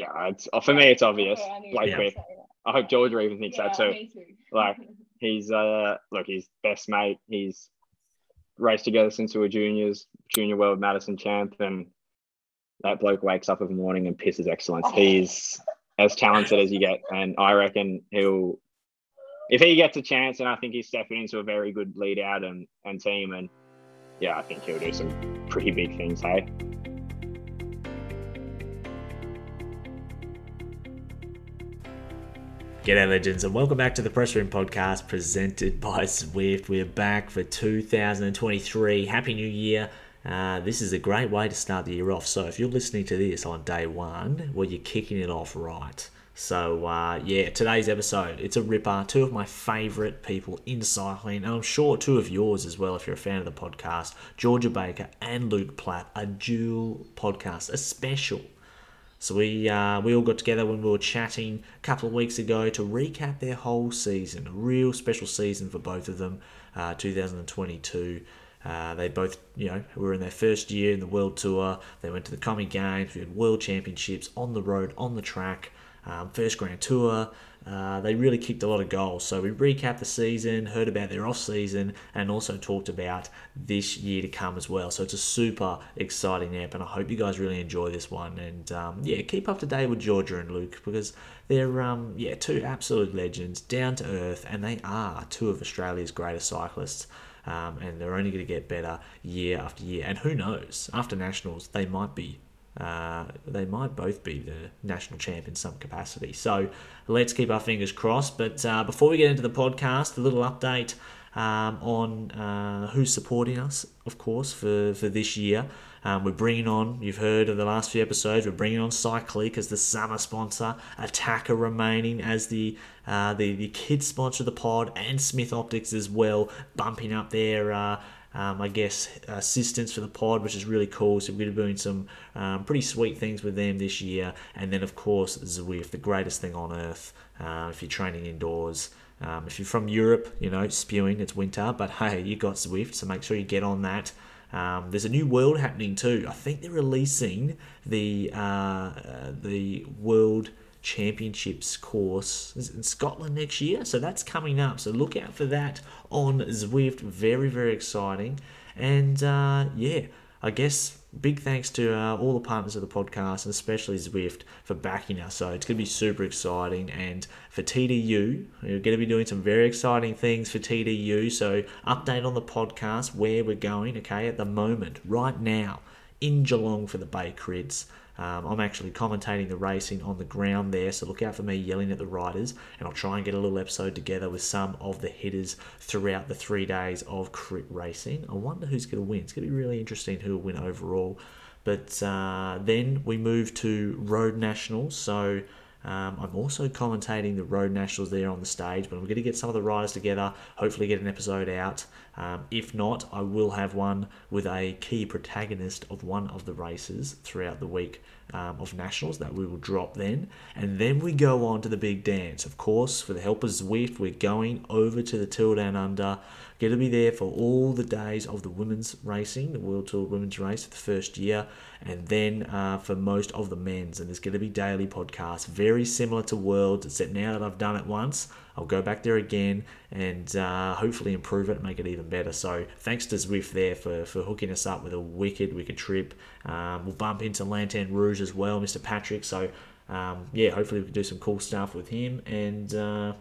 Yeah, it's, for me, it's obvious. Oh, I knew Blake you Quick. gonna say that. I hope Georgia even thinks that too. too. Like, He's uh look, he's best mate. He's raced together since we were juniors, junior world Madison champ, and that bloke wakes up every morning and pisses excellence. He's as talented as you get, and I reckon he'll if he gets a chance, and I think he's stepping into a very good lead out and, and team, and yeah, I think he'll do some pretty big things. Hey, G'day, legends, and welcome back to the Press Room Podcast presented by Zwift. We're back for 2023. Happy New Year. Uh, this is a great way to start the year off. So, if you're listening to this on day one, well, you're kicking it off right. So, uh, yeah, today's episode, it's a ripper. Two of my favourite people in cycling, and I'm sure two of yours as well if you're a fan of the podcast. Georgia Baker and Luke Plapp, a dual podcast, a special so we uh, we all got together when we were chatting a couple of weeks ago to recap their whole season. A real special season for both of them, uh, 2022. Uh, they both, you know, were in their first year in the World Tour. They went to the Commie Games. We had World Championships on the road, on the track. Um, first Grand Tour. Uh, they really kicked a lot of goals. So we recapped the season, heard about their off season, and also talked about this year to come as well. So it's a super exciting app, and I hope you guys really enjoy this one. And um, yeah, keep up to date with Georgia and Luke because they're um, yeah two absolute legends, down to earth, and they are two of Australia's greatest cyclists. Um, and they're only going to get better year after year. And who knows, after nationals, they might be uh, they might both be the national champ in some capacity. So let's keep our fingers crossed. But uh, before we get into the podcast, a little update um, on uh, who's supporting us, of course, for, for this year. Um, we're bringing on, you've heard of the last few episodes, we're bringing on Cycliq as the summer sponsor, Attaquer remaining as the uh, the, the kids sponsor of the pod, and Smith Optics as well, bumping up their uh, um, I guess, assistance for the pod, which is really cool. So we're doing some um, pretty sweet things with them this year. And then, of course, Zwift, the greatest thing on earth uh, if you're training indoors. Um, if you're from Europe, you know, spewing, it's winter, but hey, you got Zwift, so make sure you get on that. Um, there's a new world happening too. I think they're releasing the uh, uh, the world championships course in Scotland next year. So that's coming up. So look out for that on Zwift. Very, very exciting. And uh, yeah, I guess big thanks to uh, all the partners of the podcast and especially Zwift for backing us. So it's going to be super exciting. And for TDU, we're going to be doing some very exciting things for TDU. So update on the podcast where we're going, okay, at the moment, right now in Geelong for the Bay Crits. Um, I'm actually commentating the racing on the ground there, so look out for me yelling at the riders, and I'll try and get a little episode together with some of the hitters throughout the three days of crit racing. I wonder who's going to win. It's going to be really interesting who will win overall. But uh, then we move to Road Nationals, so um, I'm also commentating the Road Nationals there on the stage, but I'm going to get some of the riders together, hopefully get an episode out. Um, if not, I will have one with a key protagonist of one of the races throughout the week um, of Nationals that we will drop then. And then we go on to the big dance. Of course, for the help of Zwift, we're going over to the Tour Down Under. Going to be there for all the days of the women's racing, the World Tour Women's Race for the first year, and then uh, for most of the men's. And there's going to be daily podcasts, very similar to Worlds, except now that I've done it once, I'll go back there again and uh, hopefully improve it, make it even better. So thanks to Zwift there for, for hooking us up with a wicked, wicked trip. Um, we'll bump into Lanterne Rouge as well, Mr. Patrick. So um, yeah, hopefully we can do some cool stuff with him and. Uh,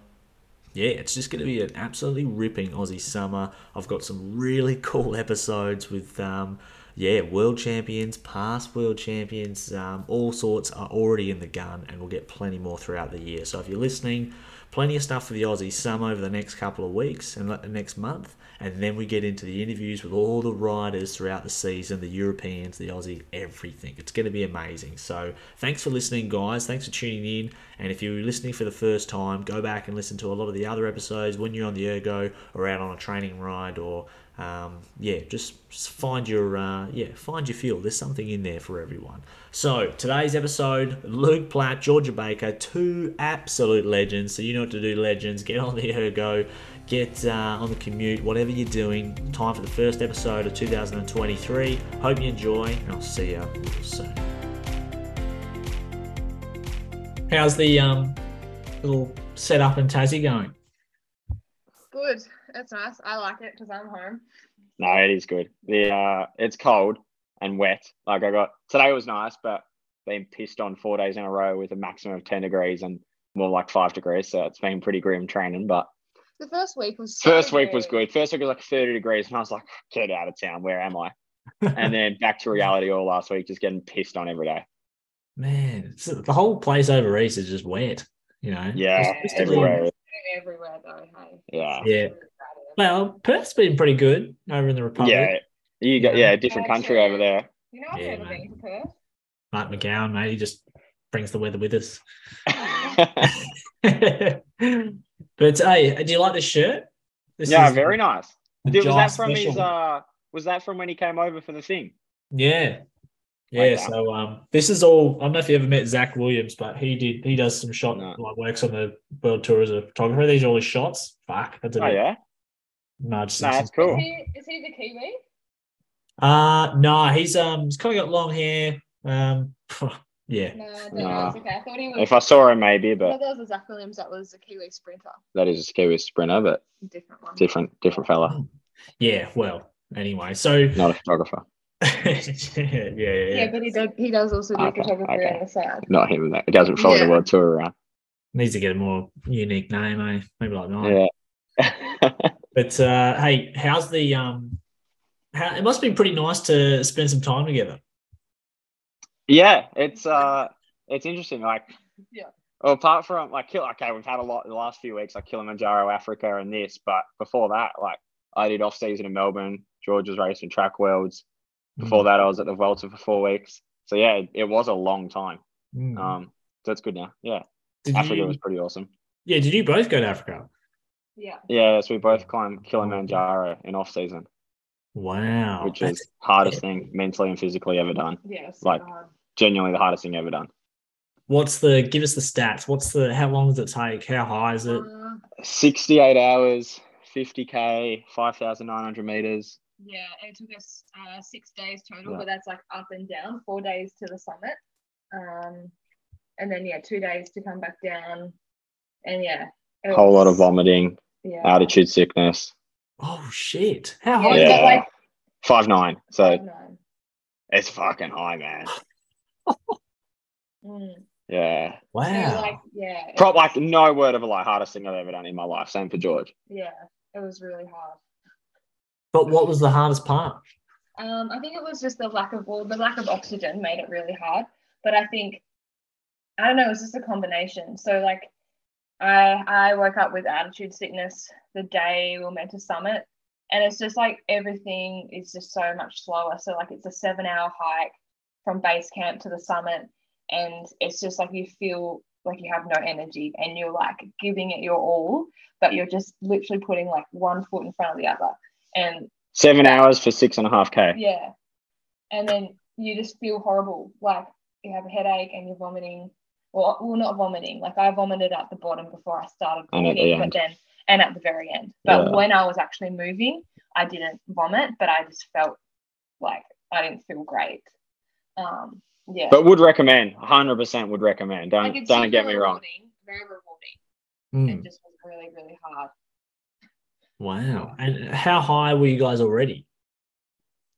yeah, it's just going to be an absolutely ripping Aussie summer. I've got some really cool episodes with, um, yeah, world champions, past world champions, um, all sorts are already in the gun, and we'll get plenty more throughout the year. So if you're listening, plenty of stuff for the Aussie summer over the next couple of weeks and the next month. And then we get into the interviews with all the riders throughout the season, the Europeans, the Aussie, everything. It's going to be amazing. So thanks for listening, guys. Thanks for tuning in. And if you're listening for the first time, go back and listen to a lot of the other episodes when you're on the ergo or out on a training ride or um, yeah, just find your uh, yeah find your feel. There's something in there for everyone. So today's episode: Luke Plapp, Georgia Baker, two absolute legends. So you know what to do, legends. Get on the ergo, get uh, on the commute, whatever you're doing. Time for the first episode of 2023. Hope you enjoy, and I'll see you soon. How's the um little setup in Tassie going? Good. It's nice. I like it because I'm home. No, it is good. The uh, it's cold and wet. Like I got today was nice, but been pissed on four days in a row with a maximum of ten degrees and more like five degrees. So it's been pretty grim training. But The first week was so first week was good. First week was like thirty degrees, and I was like, get out of town. Where am I? And then back to reality all last week, just getting pissed on every day. Man, the whole place over east is just wet. You know. Yeah, It's just a everywhere. everywhere though. Hey. Yeah. Yeah. Well, Perth's been pretty good over in the Republic. Yeah, you got yeah, different country over there. You know, I've Yeah, never mate. been to Perth. Mark McGowan, mate, he just brings the weather with us. but hey, do you like this shirt? This yeah, is very nice. Dude, was that from his? Uh, was that from when he came over for the thing? Yeah. Yeah, Like so um, this is all. I don't know if you ever met Zach Williams, but he did. He does some shot No. like works on the world tour as a photographer. These are all his shots. Fuck, that's a Oh bit yeah, Marge No, that's Simpson cool. Is he, is he the Kiwi? Uh no, he's um, he's kind of got long hair. Um, yeah, No, I Nah. okay. I thought he was. if I saw him, maybe, I but thought that was a Zach Williams. That was a Kiwi sprinter. that is a Kiwi sprinter, but Different one. different, different fella, yeah. Well, anyway, so not a photographer. yeah, yeah, yeah, Yeah, yeah. but he does. He does also do Okay, photography okay. on the side. Not him. That he doesn't follow Yeah. the world tour around. Needs to get a more unique name, eh? Maybe like mine. Yeah. But uh, hey, how's the um? How, it must be pretty nice to spend some time together. yeah, it's uh, it's interesting. Like, Yeah. Well, apart from like, Kill- okay, we've had a lot the last few weeks, like Kilimanjaro, Africa, and this. But before that, like, I did off season in Melbourne. George was racing track worlds. Before that, I was at the Vuelta for four weeks. So yeah, it, it was a long time. Mm. Um, so it's good now. Yeah, did Africa you, was pretty awesome. yeah, did you both go to Africa? Yeah. Yeah, so we both climbed Kilimanjaro in off season, Wow, which that's- is hardest thing mentally and physically ever done. Yeah. it's Like- super hard. Genuinely the hardest thing ever done. what's the? Give us the stats. What's the? How long does it take? How high is it? Uh, 68 hours, 50k, 5,900 meters. yeah, it took us uh, six days total, Yeah. but that's like up and down. Four days to the summit, um, and then yeah, two days to come back down, and yeah, A whole lot of vomiting, Yeah. altitude sickness. Oh shit! How Yeah, high? but Yeah, like- five nine. So Nine. it's fucking high, man. Mm. Yeah, So, Wow. like, yeah, it Prop was- like no word of a lie, hardest thing I've ever done in my life. Same for George. yeah, it was really hard. but what was the hardest part? Um, I think it was just the lack of well, the lack of oxygen made it really hard. But I think I don't know, it was just a combination. So like I I woke up with altitude sickness the day we were meant to summit. And it's just like everything is just so much slower. So like it's a seven hour hike from base camp to the summit. And it's just like you feel like you have no energy and you're like giving it your all, but you're just literally putting like one foot in front of the other. And Seven hours for six and a half k. yeah. And then you just feel horrible. Like you have a headache and you're vomiting. Well, well, not vomiting. Like I vomited at the bottom before I started And at the but then and at the very end. But Yeah. when I was actually moving, I didn't vomit, but I just felt like I didn't feel great. Um, yeah. But would recommend. Hundred percent would recommend. Don't like don't get me wrong. rewarding, Very rewarding. Hmm. It just was really, really hard. Wow. And how high were you guys already?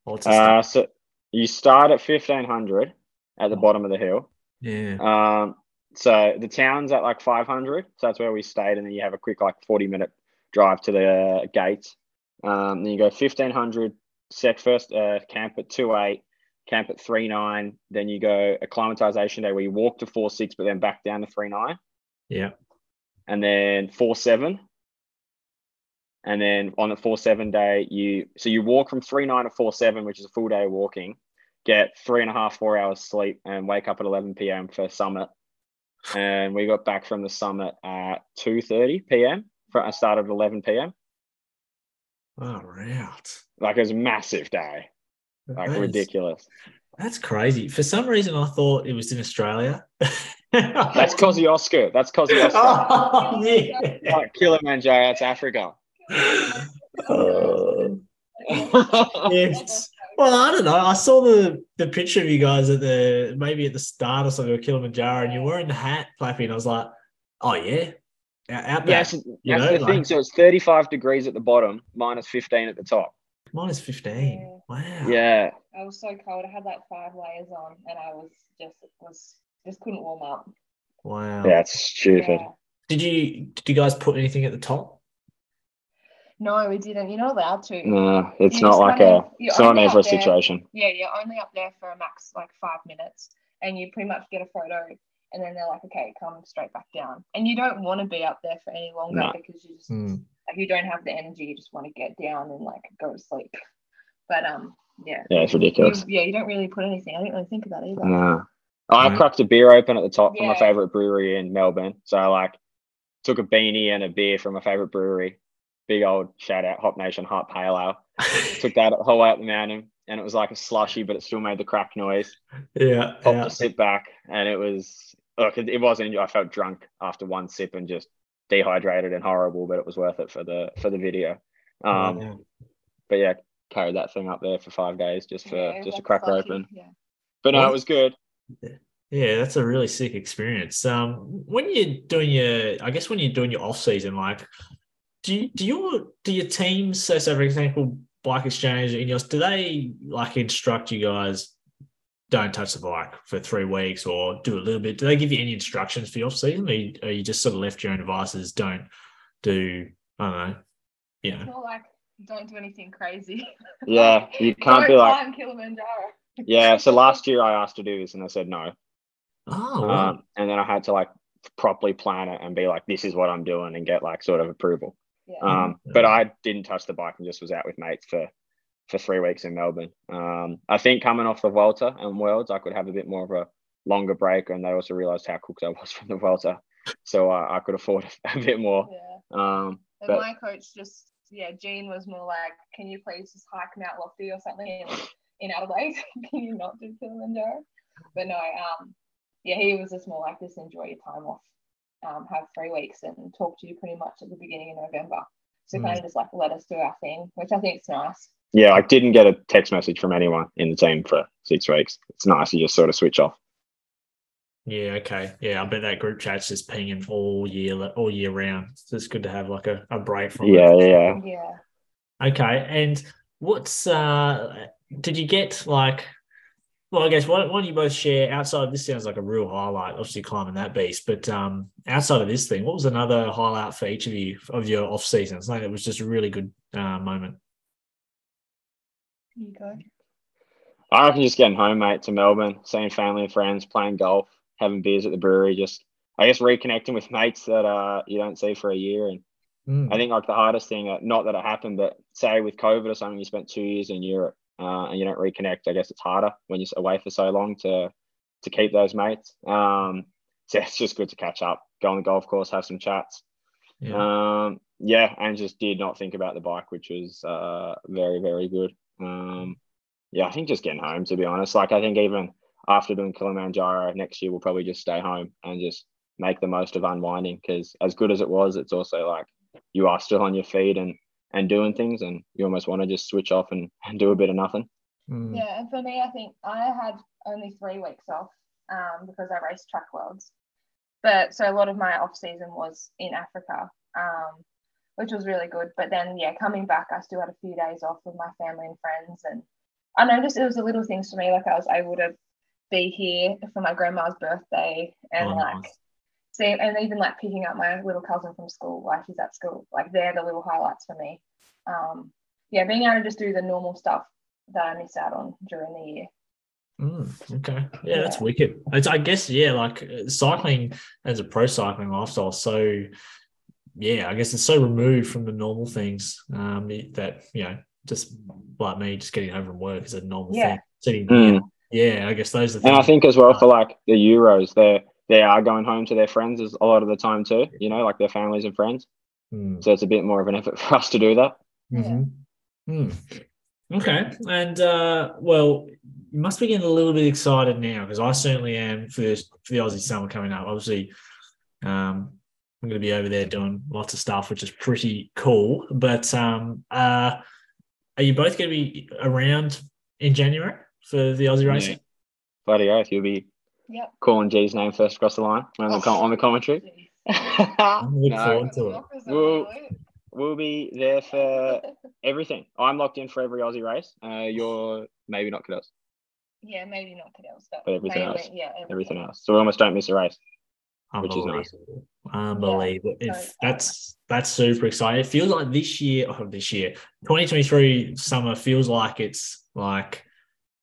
Uh, so you start at fifteen hundred at the bottom of the hill. yeah. Um, so the town's at like 500. So that's where we stayed. And then you have a quick, like 40 minute drive to the uh, gates. Um, then you go 1500, set first uh, camp at 2.8, camp at 3.9. Then you go acclimatization day where you walk to 4.6, but then back down to 3.9. Yeah. And then 4.7. And then on the 4.7 day, you so you walk from 3.9 to 4.7, which is a full day of walking, get three and a half, four hours sleep, and wake up at 11 p.m. for summit and we got back from the summit at 2.30 p.m. for a uh, start at 11 p.m. Oh, right. Like it was a massive day, like That is- ridiculous. That's crazy. For some reason, I thought it was in Australia. That's Kosciuszko. That's Kosciuszko. Oh, yeah. like Kilimanjaro, that's Africa. Oh, yes. Well, I don't know. I saw the the picture of you guys at the maybe at the start or something of Kilimanjaro, and you're wearing the hat, clapping. And I was like, oh yeah, out, out there. Yeah, so you that's know, the thing. So it's 35 degrees at the bottom, minus 15 at the top. Minus fifteen. Wow. Yeah. I was so cold. I had like five layers on, and I was just was just couldn't warm up. Wow. Yeah, it's stupid. Yeah. Did you did you guys put anything at the top? No, we didn't. You're not allowed to. No, it's You not like kinda- a, it's not an only up Everest there. situation. Yeah, you're only up there for a max like five minutes, and you pretty much get a photo, and then they're like, okay, come straight back down. And you don't want to be up there for any longer No. because you just Hmm. like you don't have the energy. You just want to get down and like go to sleep. But um, yeah. Yeah, it's You, ridiculous. yeah, you don't really put anything. I didn't really think of that either. No. I Right. cracked a beer open at the top from my favorite brewery in Melbourne. So I like took a beanie and a beer from my favorite brewery. Big old shout out Hop Nation Hot Pale Ale. Took that the whole way up the mountain and it was like a slushy, but it still made the crack noise. yeah. Popped yeah. a sip back and it was look, it, it wasn't I felt drunk after one sip and just dehydrated and horrible, but it was worth it for the for the video. Um Wow. but yeah, carried that thing up there for five days just for Yeah, just a that's crack her lucky, open. Yeah. But no, What? it was good. Yeah, that's a really sick experience. Um, when you're doing your, I guess when you're doing your off season, like, do you, do your do your teams, so, so for example, Bike Exchange in yours, do they like instruct you guys don't touch the bike for three weeks or do a little bit? Do they give you any instructions for your off season, or you, or you just sort of left your own devices? Don't do, I don't know, you know. not like don't do anything crazy. Yeah, you can't Don't be like Kilimanjaro. Yeah, so last year I asked to do this and I said no. Oh, wow. Um, and then I had to like properly plan it and be like, this is what I'm doing and get like sort of approval. Yeah. Um, but I didn't touch the bike and just was out with mates for for three weeks in Melbourne. Um, I think coming off the Vuelta and Worlds, I could have a bit more of a longer break, and they also realised how cooked I was from the Vuelta, so uh, I could afford a bit more. yeah. Um, And But- my coach just, yeah, Jean was more like, can you please just hike Mount Lofty or something in, in Adelaide? can you not do Kilimanjaro? But no, um, yeah, he was just more like, just enjoy your time off, um, have three weeks and talk to you pretty much at the beginning of November. So Mm. kind of just like let us do our thing, which I think is nice. yeah, I didn't get a text message from anyone in the team for six weeks. It's nice. You just sort of switch off. Yeah, okay. Yeah, I bet that group chat's just pinging all year all year round. So it's good to have like a, a break from Yeah, it. yeah. Yeah. Okay. And what's uh did you get like well, I guess why, why don't you both share outside of this sounds like a real highlight, obviously climbing that beast, but um outside of this thing, what was another highlight for each of you of your off season? Something that was just a really good uh, moment. You go. I reckon just getting home, mate, to Melbourne, seeing family and friends, playing golf, having beers at the brewery, just I guess reconnecting with mates that uh you don't see for a year. And Mm. I think like the hardest thing, uh, not that it happened, but say with COVID or something, you spent two years in Europe uh, and you don't reconnect. I guess it's harder when you're away for so long to to keep those mates. Um, so it's just good to catch up, go on the golf course, have some chats. Yeah. Um, yeah, and just did not think about the bike, which was uh, very, very good. Um, yeah, I think just getting home, to be honest. Like, I think even after doing Kilimanjaro next year, we'll probably just stay home and just make the most of unwinding because, as good as it was, it's also like you are still on your feet and and doing things, and you almost want to just switch off and, and do a bit of nothing. Mm. Yeah, and for me, I think I had only three weeks off um, because I raced track worlds. But so a lot of my off season was in Africa, um, which was really good. But then, yeah, coming back, I still had a few days off with my family and friends, and I noticed it was the little things for me. Like I was able to be here for my grandma's birthday, and Oh, like nice. See, and even like picking up my little cousin from school while she's at school. Like they're the little highlights for me. Um, yeah, being able to just do the normal stuff that I miss out on during the year. Mm, okay. Yeah, that's wicked. It's, I guess, yeah, like uh, cycling as a pro cycling lifestyle, so, yeah, I guess it's so removed from the normal things um, that, you know, just like me, just getting home from work is a normal Yeah. thing. Sitting, Mm. yeah, I guess those are the And I think as well for like the Euros, they they are going home to their friends as a lot of the time too. You know, like their families and friends. Mm. So it's a bit more of an effort for us to do that. Yeah. Mhm. Mm. Okay. And uh, well, you must be getting a little bit excited now because I certainly am for the, for the Aussie summer coming up. Obviously, um, I'm going to be over there doing lots of stuff, which is pretty cool. But um, uh, are you both going to be around in January for the Aussie racing? Yeah. Bloody oath, you'll be Yep. calling G's name first across the line on the, on the commentary. I'm looking No, forward to it. Well- we'll be there for everything. I'm locked in for every Aussie race. Uh, you're maybe not Cadel's, yeah, maybe not Cadel's, but, But everything mainly, else. Yeah, everything else. So we almost don't miss a race. Which is nice. Unbelievable. Unbelievable. Yeah, If so- that's that's super exciting. It feels like this year, oh, this year, 2023 summer feels like it's like,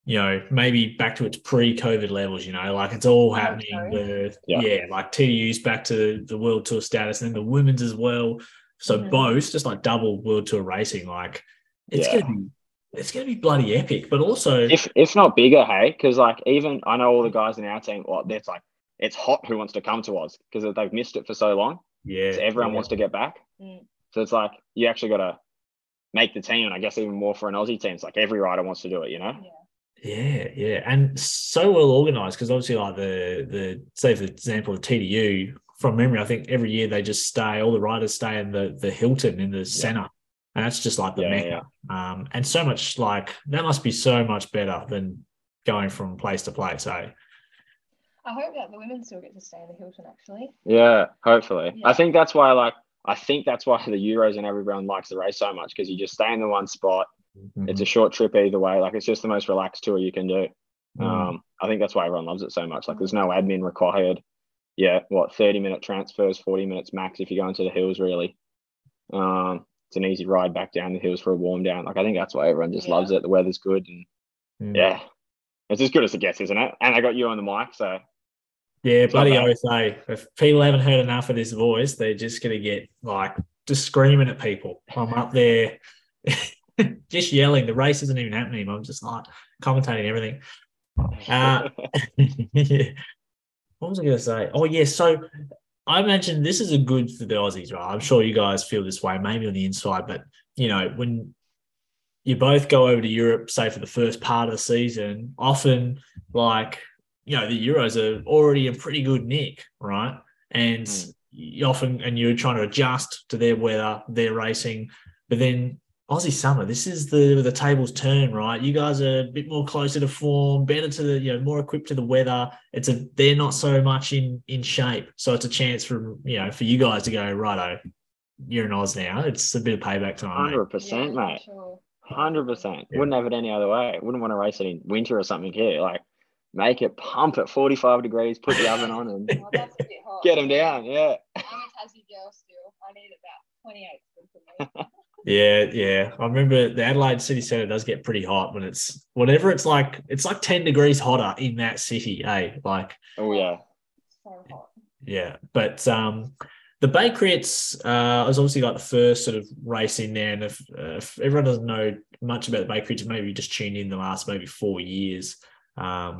you know, maybe back to its pre-COVID levels, you know, like it's all happening. so. The, Yeah. yeah. like TDU's back to the world tour status and then the women's as well. So Mhm. both just like double world tour racing, like it's Yeah. gonna be it's gonna be bloody epic. But also If if not bigger, hey, because like even I know all the guys in our team. Well, that's like it's hot. Who wants to come to Oz because they've missed it for so long. yeah, So everyone yeah. wants to get back. Mm. So it's like you actually got to make the team, and I guess even more for an Aussie team. It's like every rider wants to do it. You know. Yeah. Yeah, yeah, and so well organized because obviously, like the the say for example, the TDU from memory, I think every year they just stay. All the riders stay in the the Hilton in the center, and that's just like the Yeah, mecca. Um, and so much like that must be so much better than going from place to place. Eh? I hope that the women still get to stay in the Hilton actually. Yeah, hopefully. Yeah. I think that's why, like, I think that's why the Euros and everyone likes the race so much because you just stay in the one spot. It's a short trip either way. Like, it's just the most relaxed tour you can do. Mm. Um, I think that's why everyone loves it so much. Like, there's no admin required. Yeah, what 30 minute transfers, 40 minutes max if you go into the hills, really. Um, it's an easy ride back down the hills for a warm down. Like, I think that's why everyone just Yeah. loves it. The weather's good, and Mm. yeah, it's as good as it gets, isn't it? And I got you on the mic, so Yeah, not bloody bad. oath, eh? If people haven't heard enough of this voice, they're just gonna get like just screaming at people. I'm up there just yelling. The race isn't even happening. I'm just like commentating everything. Uh, what was I gonna say? Oh yeah, so I imagine this is a good for the Aussies, right? I'm sure you guys feel this way, maybe on the inside, but you know, when you both go over to Europe, say for the first part of the season, often like you know, the Euros are already in pretty good nick, right? And Mm. you often and you're trying to adjust to their weather, their racing, but then Aussie summer, this is the the tables turn, right? You guys are a bit more closer to form, better to the, you know, more equipped to the weather. It's a they're not so much in in shape. So it's a chance for you know for you guys to go, righto, you're in Oz now. It's a bit of payback time. mate. hundred percent, Yeah, mate. Sure. Hundred percent. Yeah. Wouldn't have it any other way. Wouldn't want to race it in winter or something here. Like, make it pump at forty-five degrees. Put the oven on and Well, that's a bit hot. get them down. Yeah. I'm a Tassie girl still. I need about 28 for me. Yeah, yeah. I remember the Adelaide city centre does get pretty hot when it's whatever it's like. It's like ten degrees hotter in that city, eh? Like, Oh yeah. so hot. yeah. But um, the Bay Crits uh, was obviously like the first sort of race in there, and if, uh, if everyone doesn't know much about the Bay Crits, maybe just tuned in the last maybe four years. Um,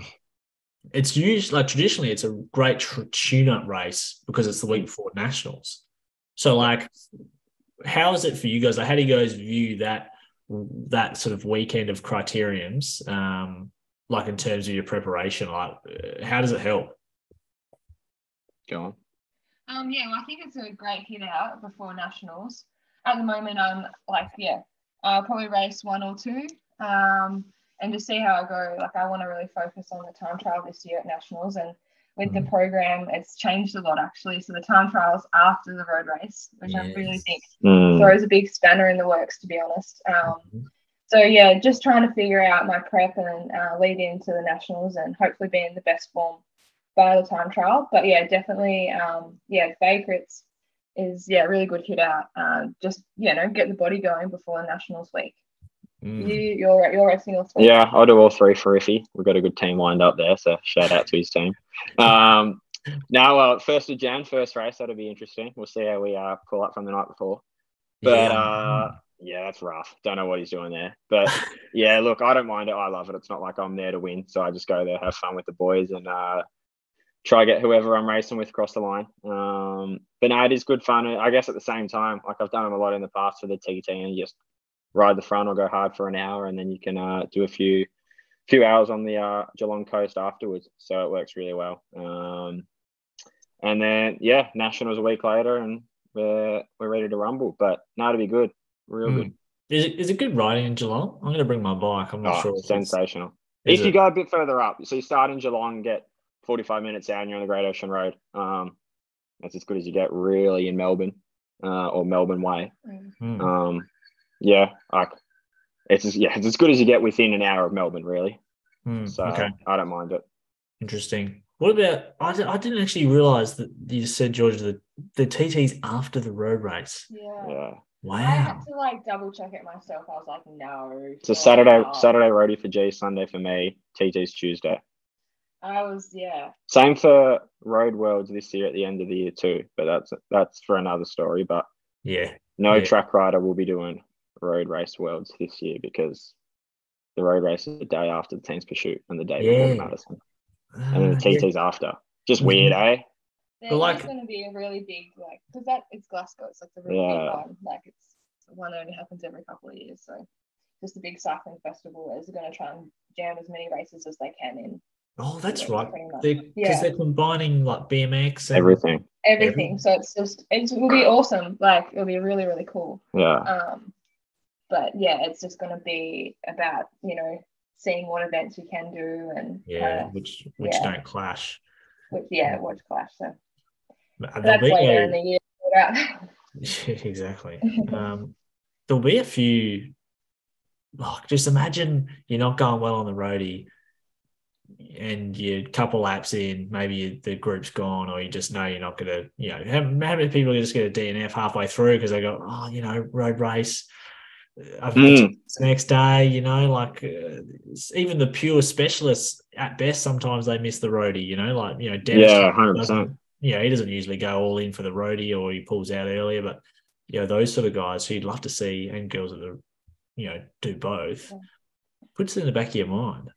it's usually like traditionally it's a great tr- tune-up race because it's the week before nationals. So like, how is it for you guys? Like, how do you guys view that that sort of weekend of criteriums? Um, like in terms of your preparation, like uh, how does it help? Go on. Um, yeah, well, I think it's a great hit out before nationals. At the moment, I'm like, yeah, I'll probably race one or two, um, and just see how I go. Like, I want to really focus on the time trial this year at nationals, and with the program, it's changed a lot actually. So the time trials after the road race, which I really think Mm. throws a big spanner in the works, to be honest. Um, so yeah, just trying to figure out my prep and uh, lead into the nationals and hopefully be in the best form by the time trial. But yeah, definitely, um, yeah, Bay Crits is yeah really good hit out. Um, just you know get the body going before the nationals week. Mm. You you're you're racing all three. Yeah, I'll do all three for Iffy. We've got a good team lined up there, so shout out to his team. Um, now, uh, first of Jan, first race, that'll be interesting. We'll see how we uh, pull up from the night before. But Yeah. uh, yeah, that's rough. Don't know what he's doing there. But yeah, look, I don't mind it. I love it. It's not like I'm there to win, so I just go there, have fun with the boys, and uh, try get whoever I'm racing with across the line. Um, but no, it is good fun. I guess at the same time, like I've done them a lot in the past for the TT, and you just ride the front or go hard for an hour, and then you can uh, do a few few hours on the uh, Geelong coast afterwards. So it works really well. Um, and then yeah, nationals a week later, and we're we're ready to rumble. But now it'll be good, real Mm. good. Is it, is it good riding in Geelong? I'm going to bring my bike. I'm not Oh, sure. it's- sensational. is if you go a bit further up, so you start in Geelong, get 45 minutes out, and you're on the Great Ocean Road. Um, that's as good as you get, really, in Melbourne uh, or Melbourne Way. Mm. Hmm. Um, yeah, like it's as, yeah, it's as good as you get within an hour of Melbourne, really. Hmm, So okay, I don't mind it. interesting. What about? I, di- I didn't actually realize that you said George the the TT's after the road race. Yeah. Yeah, I had to like double check it myself. I was like, no. it's a Saturday not. Saturday roadie for G, Sunday for me. TT's Tuesday. I was, yeah. Same for Road Worlds this year at the end of the year too, but that's that's for another story. But Yeah. no Yeah. track rider will be doing road race worlds this year because the road race is the day after the team's pursuit and the day before Yeah. the Madison, and then the yeah. TT's after. Just weird, eh? There's But, like- going to be a really big, like, because that it's Glasgow. It's like the really Yeah. big one. Like, it's one that only happens every couple of years. So, just a big cycling festival where they're going to try and jam as many races as they can in. Oh, that's Yeah, right. pretty much. Because Yeah. they're combining like BMX and Everything. Everything. So, it's just, it will be awesome. Like, it'll be really, really cool. Yeah. Um, but yeah, it's just going to be about, you know, seeing what events you can do and, Yeah, uh, which which yeah. don't clash. which, yeah, watch Clash. So, But that's be later in the year. to sort out. exactly. Um, there'll be a few. Like, just imagine you're not going well on the roadie, and you're a couple laps in, maybe you, the group's gone, or you just know you're not going to. You know, how, how many people just get a DNF halfway through because they go, oh, you know, road race. I've got Mm. the next day, you know, like uh, even the pure specialists at best sometimes they miss the roadie, you know, like you know, Dennis Yeah, hundred percent. you know, he doesn't usually go all in for the roadie or he pulls out earlier, but you know, those sort of guys who you'd love to see and girls that are, you know, do both, Yeah. puts it in the back of your mind.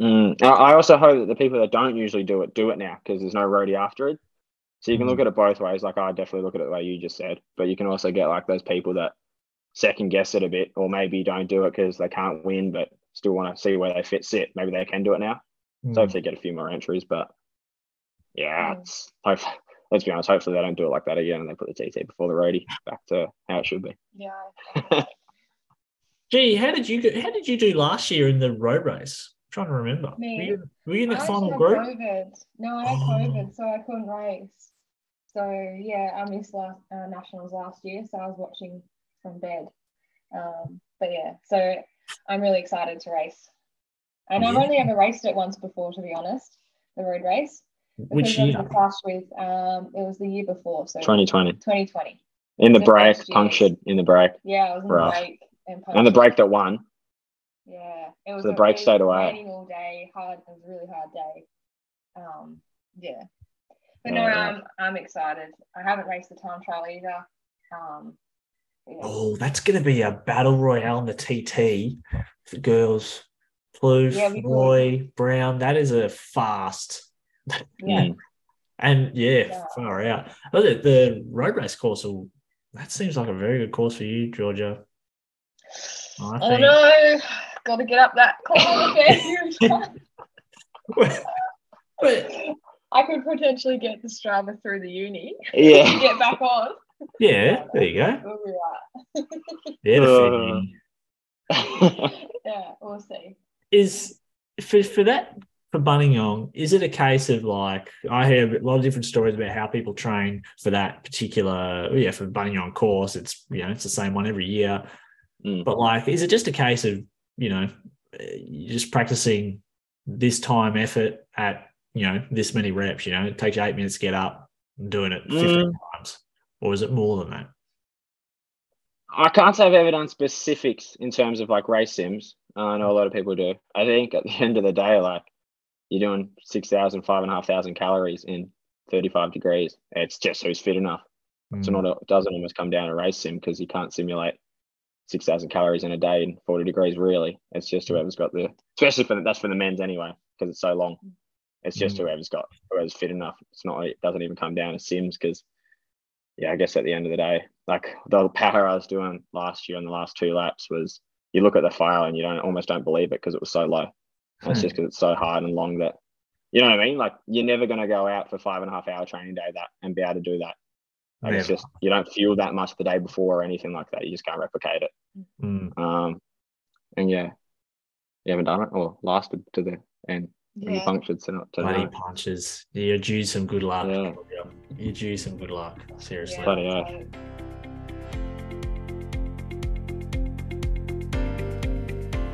Mm. I I also hope that the people that don't usually do it do it now because there's no roadie after it. So you can Mm. look at it both ways. Like I definitely look at it the way you just said, but you can also get like those people that second guess it a bit, or maybe don't do it because they can't win, but still want to see where they fit sit. Maybe they can do it now. So Mm. hopefully get a few more entries. But yeah, Mm. it's hope, let's be honest. Hopefully they don't do it like that again and they put the TT before the roadie back to how it should be. Yeah. Gee, how did you go, how did you do last year in the road race? I'm trying to remember. Me? Were you, were you in the I final group? COVID. No, I had Oh. COVID, so I couldn't race. So yeah, I missed last uh, nationals last year, so I was watching from bed. Um, but yeah, so I'm really excited to race. And I've only ever raced it once before, to be honest, the road race. Which because I was year? clash with um, it was the year before, so 2020 2020. in the The break, punctured in the break, Yeah, I was in Rough. the break and and the break that won. Yeah, it was the a- break it stayed away. Raining all day, hard. It was a really hard day. Um, yeah, but no, Yeah. I'm I'm excited. I haven't raced the time trial either. Um, yeah. Oh, that's going to be a battle royale in the TT. The girls, Plouffe, Yeah, we could. Roy, Brown. That is a fast. yeah. And yeah, Yeah. far out. But the, the road race course will. That seems like a very good course for you, Georgia. I I think. know. Got to get up that corner again. But I could potentially get the Strava through the uni. Yeah. get back on. Yeah, there you go. We'll be right. Yeah, the Uh. Yeah, we'll see. is for for that for Buninyong, is it a case of like I hear a lot of different stories about how people train for that particular yeah for Buninyong course? It's you know it's the same one every year, Mm. but like is it just a case of you know you're just practicing this time effort at you know this many reps? You know it takes you eight minutes to get up and doing it fifteen times, or is it more than that? I can't say I've ever done specifics in terms of like race sims. Uh, I know a lot of people do. I think at the end of the day, like you're doing 6,000, 5,500 calories in 35 degrees. It's just who's fit enough. So Mm. not a, it doesn't almost come down to race sim because you can't simulate 6,000 calories in a day in 40 degrees. Really, it's just whoever's got the, especially for the, that's for the men's anyway because it's so long. It's just Mm. whoever's got whoever's fit enough. It's not. It doesn't even come down to sims because, yeah, I guess at the end of the day, like the power I was doing last year on the last two laps was you look at the file and you don't almost don't believe it because it was so low. And it's Hmm. just because it's so hard and long that you know what I mean. Like you're never going to go out for five and a half hour training day that and be able to do that Like it's just you don't feel that much the day before or anything like that. You just can't replicate it. Mm. Um, and yeah, you haven't done it or lasted to the end when you Yeah. punctured to not to Bloody know. punches. You're due some good luck. Yeah. You're due some good luck. Seriously. Bloody hell. so-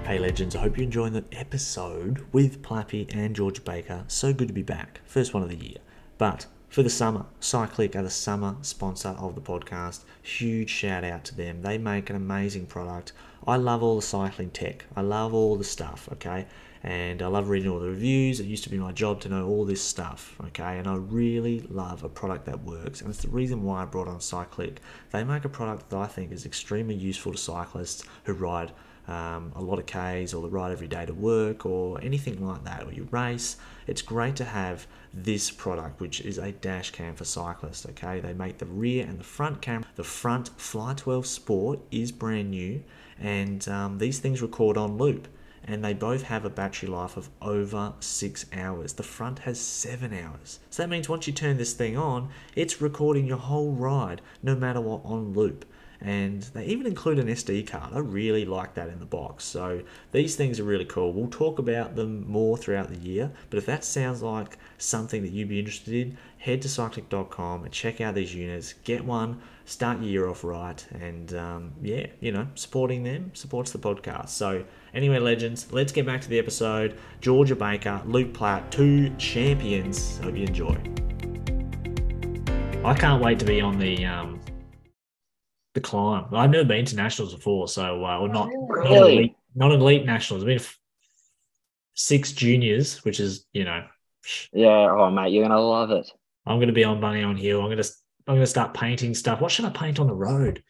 Hey legends, I hope you're enjoying the episode with Plappy and George Baker. So good to be back. First one of the year. But for the summer, Cycliq are the summer sponsor of the podcast. Huge shout out to them. They make an amazing product. I love all the cycling tech. I love all the stuff, okay? And I love reading all the reviews. It used to be my job to know all this stuff, okay? And I really love a product that works. And it's the reason why I brought on Cycliq. They make a product that I think is extremely useful to cyclists who ride um, a lot of Ks or the ride every day to work or anything like that, or you race, it's great to have this product, which is a dash cam for cyclists. Okay, they make the rear and the front camera. The front Fly 12 Sport is brand new, and um, these things record on loop. And they both have a battery life of over six hours. The front has seven hours. So that means once you turn this thing on, it's recording your whole ride, no matter what, on loop and they even include an SD card. I really like that in the box. So these things are really cool. We'll talk about them more throughout the year, but if that sounds like something that you'd be interested in, head to cycliq.com and check out these units. Get one, start your year off right, and um, yeah, you know, supporting them supports the podcast. So anyway, legends, let's get back to the episode. Georgia Baker, Luke Plapp, two champions. Hope you enjoy. I can't wait to be on the um, the climb. I've never been to nationals before, so uh, or not Really? not, elite, not elite nationals. I've been f- six juniors, which is you know, Yeah. Oh mate, you're gonna love it. I'm going to be on Buninyong Hill. I'm going to I'm going to start painting stuff. What should I paint on the road?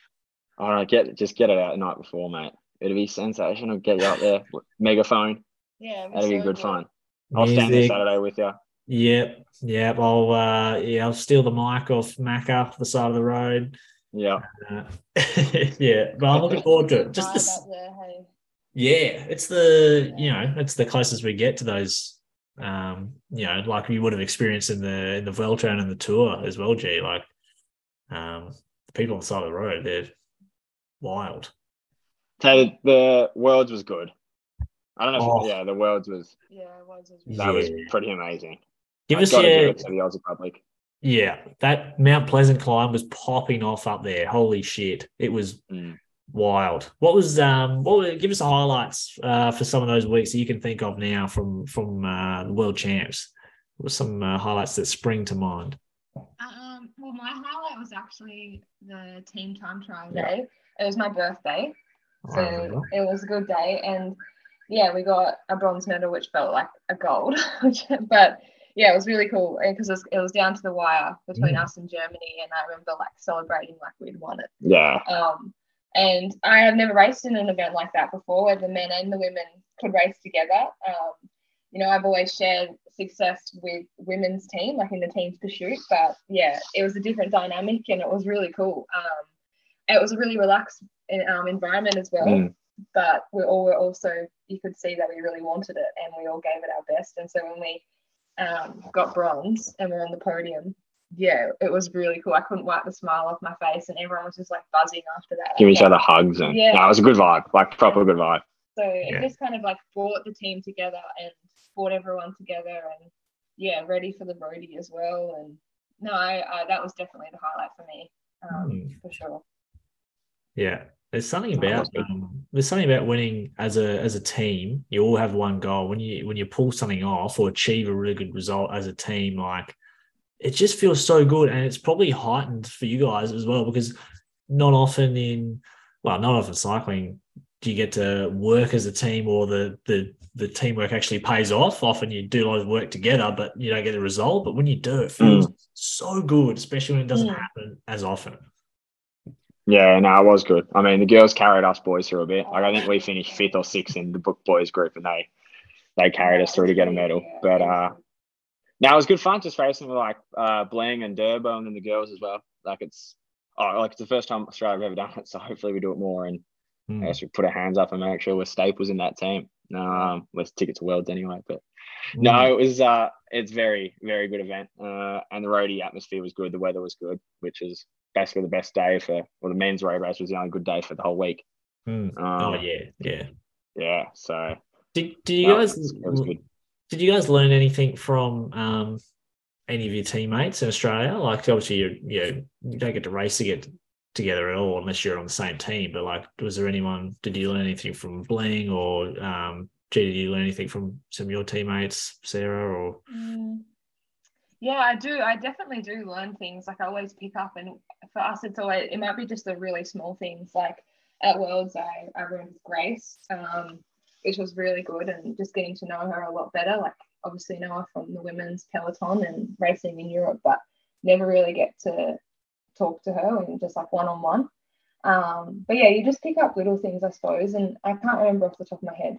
All right, get just get it out the night before, mate. It'll be sensational. Get you out there, megaphone. Yeah, That'll be so good fun. I'll stand there Music. Saturday with you. Yep, yep. I'll uh, yeah, I'll steal the mic off Mac off the side of the road. Yeah. Uh, yeah, but I'm looking forward to it. Just Vibe this, there, hey. Yeah, it's the you know it's the closest we get to those um you know like we would have experienced in the in the Vuelta and the Tour as well. G like um the people on the side of the road they're wild. Tell you, the worlds was good. I don't know. If, Oh. Yeah, the worlds was Yeah, it was as Yeah. that was pretty amazing. Give I've us your give it to the Aussie public. yeah that Mount Pleasant climb was popping off up there. Holy shit, it was Mm. wild. What was um what were, give us the highlights uh, for some of those weeks that you can think of now from from uh, the world champs. What were some uh, highlights that spring to mind? Um, well, my highlight was actually the team time trial Yeah. day. It was my birthday, so remember. it was a good day. And yeah, we got a bronze medal, which felt like a gold. but yeah, it was really cool because it, was- it was down to the wire between Mm. us and Germany, and I remember like celebrating like we'd won it. Yeah. Um, and I have never raced in an event like that before, where the men and the women could race together. Um, you know, I've always shared success with women's team, like in the team's pursuit, but yeah, it was a different dynamic, and it was really cool. Um, it was a really relaxed um, environment as well, Mm. but we all were also you could see that we really wanted it, and we all gave it our best. And so when we um, got bronze and we're on the podium, yeah, it was really cool. I couldn't wipe the smile off my face, and everyone was just like buzzing after that. Give each Like, other hugs and Yeah. yeah, it was a good vibe, like proper good vibe. So Yeah. it just kind of like brought the team together and brought everyone together, and yeah, ready for the roadie as well. And no, I, I that was definitely the highlight for me, um, Mm. for sure. Yeah, there's something about um, there's something about winning as a as a team. You all have one goal. When you when you pull something off or achieve a really good result as a team, like it just feels so good, and it's probably heightened for you guys as well because not often in well, not often cycling do you get to work as a team or the the the teamwork actually pays off. Often you do a lot of work together, but you don't get the result. But when you do, it feels so good, especially when it doesn't Mm. happen as often. Yeah, no, it was good. I mean, the girls carried us boys through a bit. Like I think we finished fifth or sixth in the book boys group, and they they carried us through to get a medal. But uh, now it was good fun just racing with like uh, Bling and Durbo and then the girls as well. Like it's oh, like it's the first time Australia have ever done it, so hopefully we do it more. And Mm. I guess we put our hands up and make sure we're staples in that team. Um, less tickets to Worlds anyway, but no, it was uh, it's very very good event. Uh, and the roadie atmosphere was good. The weather was good, which is basically the best day for. Well, the men's road race was the only good day for the whole week. Mm. Um, oh yeah, yeah. yeah. So Did, did you no, guys it was, it was good. did you guys learn anything from um, any of your teammates in Australia? Like obviously you you you don't get to race to get together at all unless you're on the same team. But like, was there anyone? Did you learn anything from Bling or um, G? Did you learn anything from some of your teammates, Sarah? Or Mm. Yeah, I do. I definitely do learn things. Like I always pick up, and for us, it's always it might be just the really small things. Like at Worlds, I I rode with Grace, um, which was really good, and just getting to know her a lot better. Like obviously know her from the women's peloton and racing in Europe, but never really get to talk to her and just like one on one. Um, but yeah, you just pick up little things, I suppose, and I can't remember off the top of my head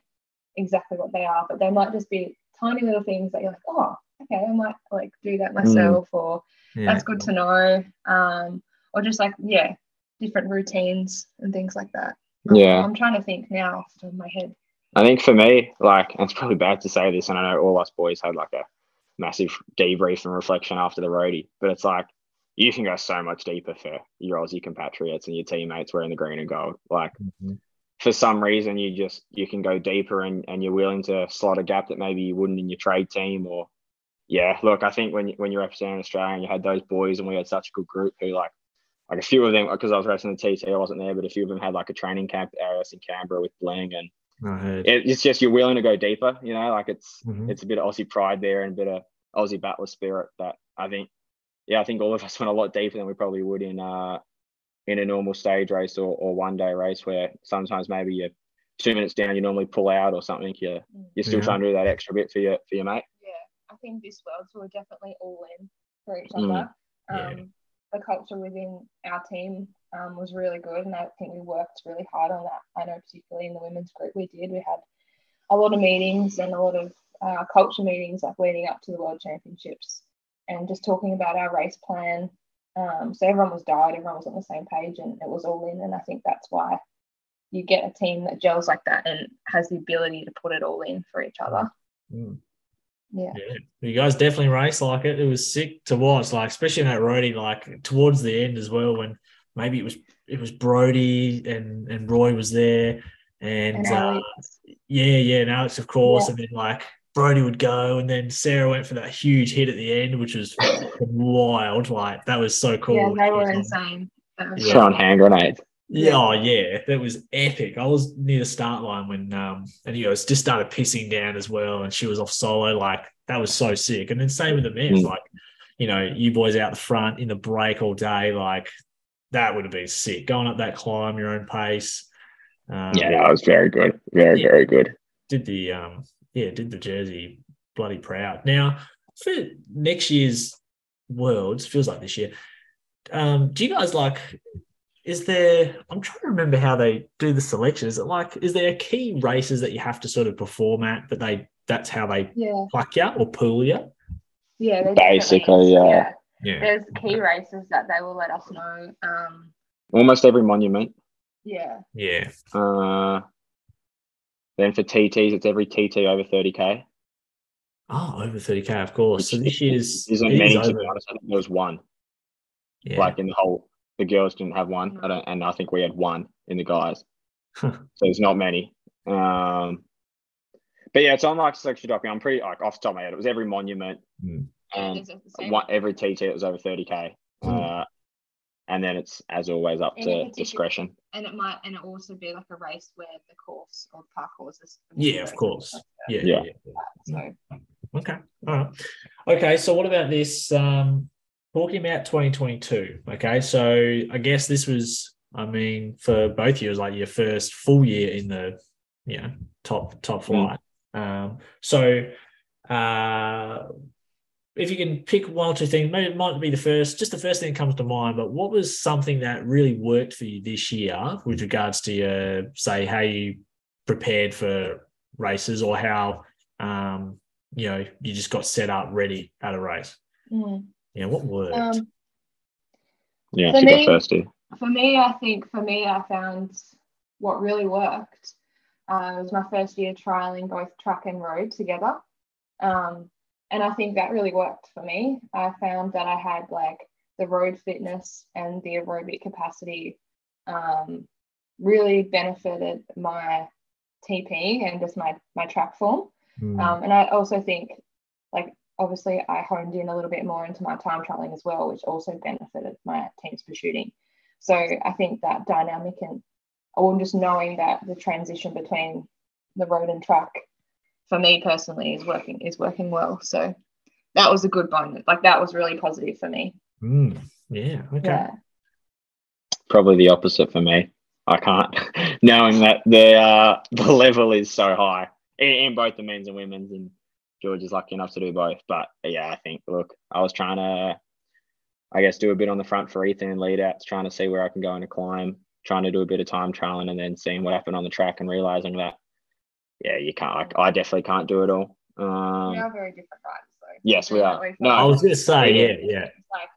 exactly what they are, but they might just be tiny little things that you're like, oh, okay, I might like do that myself, or yeah, that's good to know. Um, or just like, yeah, different routines and things like that. Yeah. I'm trying to think now off the top of my head. I think for me, like, it's probably bad to say this, and I know all us boys had like a massive debrief and reflection after the roadie, but it's like you can go so much deeper for your Aussie compatriots and your teammates wearing the green and gold. Like, Mhm. for some reason, you just you can go deeper and, and you're willing to slot a gap that maybe you wouldn't in your trade team or yeah. Look, I think when you- when you're representing Australia and you had those boys and we had such a good group who like like a few of them because I was racing the TT, I wasn't there, but a few of them had like a training camp at AIS in Canberra with Bling and it, it's just you're willing to go deeper. You know, like it's Mhm. it's a bit of Aussie pride there and a bit of Aussie battler spirit that I think, yeah, I think all of us went a lot deeper than we probably would in uh in a normal stage race or, or one day race where sometimes maybe you're two minutes down, you normally pull out or something. You're you're still Yeah. trying to do that extra bit for your for your mate. Yeah, I think this Worlds we were definitely all in for each Mm. other. Yeah. Um, The culture within our team um, was really good, and I think we worked really hard on that. I know, particularly in the women's group, we did. We had a lot of meetings and a lot of uh, culture meetings, like leading up to the World Championships, and just talking about our race plan. Um, so everyone was dialed, everyone was on the same page, and it was all in. And I think that's why you get a team that gels like that and has the ability to put it all in for each other. Mm. Yeah. Yeah, you guys definitely raced like it. It was sick to watch, like especially in that roadie, like towards the end as well, when maybe it was it was Brodie and and Roy was there, and, And uh, yeah, yeah, and Alex of course, Yeah. and then like Brodie would go, and then Sarah went for that huge hit at the end, which was wild. Like that was so cool. Yeah, they were insane. That was Yeah. Throwing hand grenades. Yeah, oh yeah, that was epic. I was near the start line when um and you know it's just started pissing down as well, and she was off solo. Like that was so sick. And then same with the men's, Mm. like you know, you boys out the front in the break all day, like that would have been sick. Going up that climb, your own pace. Um, Yeah, that was very good. Very, Yeah. very good. did the um yeah did the jersey bloody proud now for next year's worlds feels like this year um do you guys like is there i'm trying to remember how they do the selection is it like is there key races that you have to sort of perform at but they that's how they Yeah, pluck you or pull you yeah. Basically, definitely is, yeah. yeah There's key races that they will let us know. Um, Almost every monument. yeah, yeah Uh, then for TTs, it's every TT over 30k. oh over 30k of course so this year's isn't it is many. To over. be honest, I think there was one. yeah. Like in the whole, the girls didn't have one. I don't, and I think we had one in the guys. so there's not many. Um, but yeah, it's on like selection document. I'm pretty like off the top of my head. It was every monument Mm. and there's one, every TT that was over 30k. Mm. Uh, and then it's as always up Any to discretion. and it might and it also be like a race where the course or the park course is. yeah of course yeah Yeah. yeah. So Okay. All right. Okay. So what about this? Um, talking about 2022. Okay. So I guess this was, I mean, for both of you, it was like your first full year in the, you know, top top flight. Um, so uh, if you can pick one or two things, maybe it might be the first, just the first thing that comes to mind. But what was something that really worked for you this year with regards to your, say, how you prepared for races or how um, you know, you just got set up ready at a race. mm. Yeah, what worked? um, Yeah, For me- first for me, I think for me, I found what really worked Uh, it was my first year trialing both track and road together. Um, and I think that really worked for me. I found that I had like the road fitness and the aerobic capacity um, really benefited my TP and just my my track form. Mm. Um, and I also think like obviously I honed in a little bit more into my time trialing as well, which also benefited my teams for shooting. So I think that dynamic and or just knowing that the transition between the road and track for me personally is working is working well. So that was a good bonus. Like that was really positive for me. Mm, yeah. Okay. Yeah. Probably the opposite for me. I can't, knowing that the uh, the level is so high in, in both the men's and women's, and George is lucky enough to do both. But yeah, I think look, I was trying to, I guess, do a bit on the front for Ethan and lead outs, trying to see where I can go in a climb, trying to do a bit of time trialing, and then seeing what happened on the track and realizing that, yeah, you can't. Like, I definitely can't do it all. Um, we are very different riders, though. Yes, we are. No, I was going to say, yeah, yeah. Like,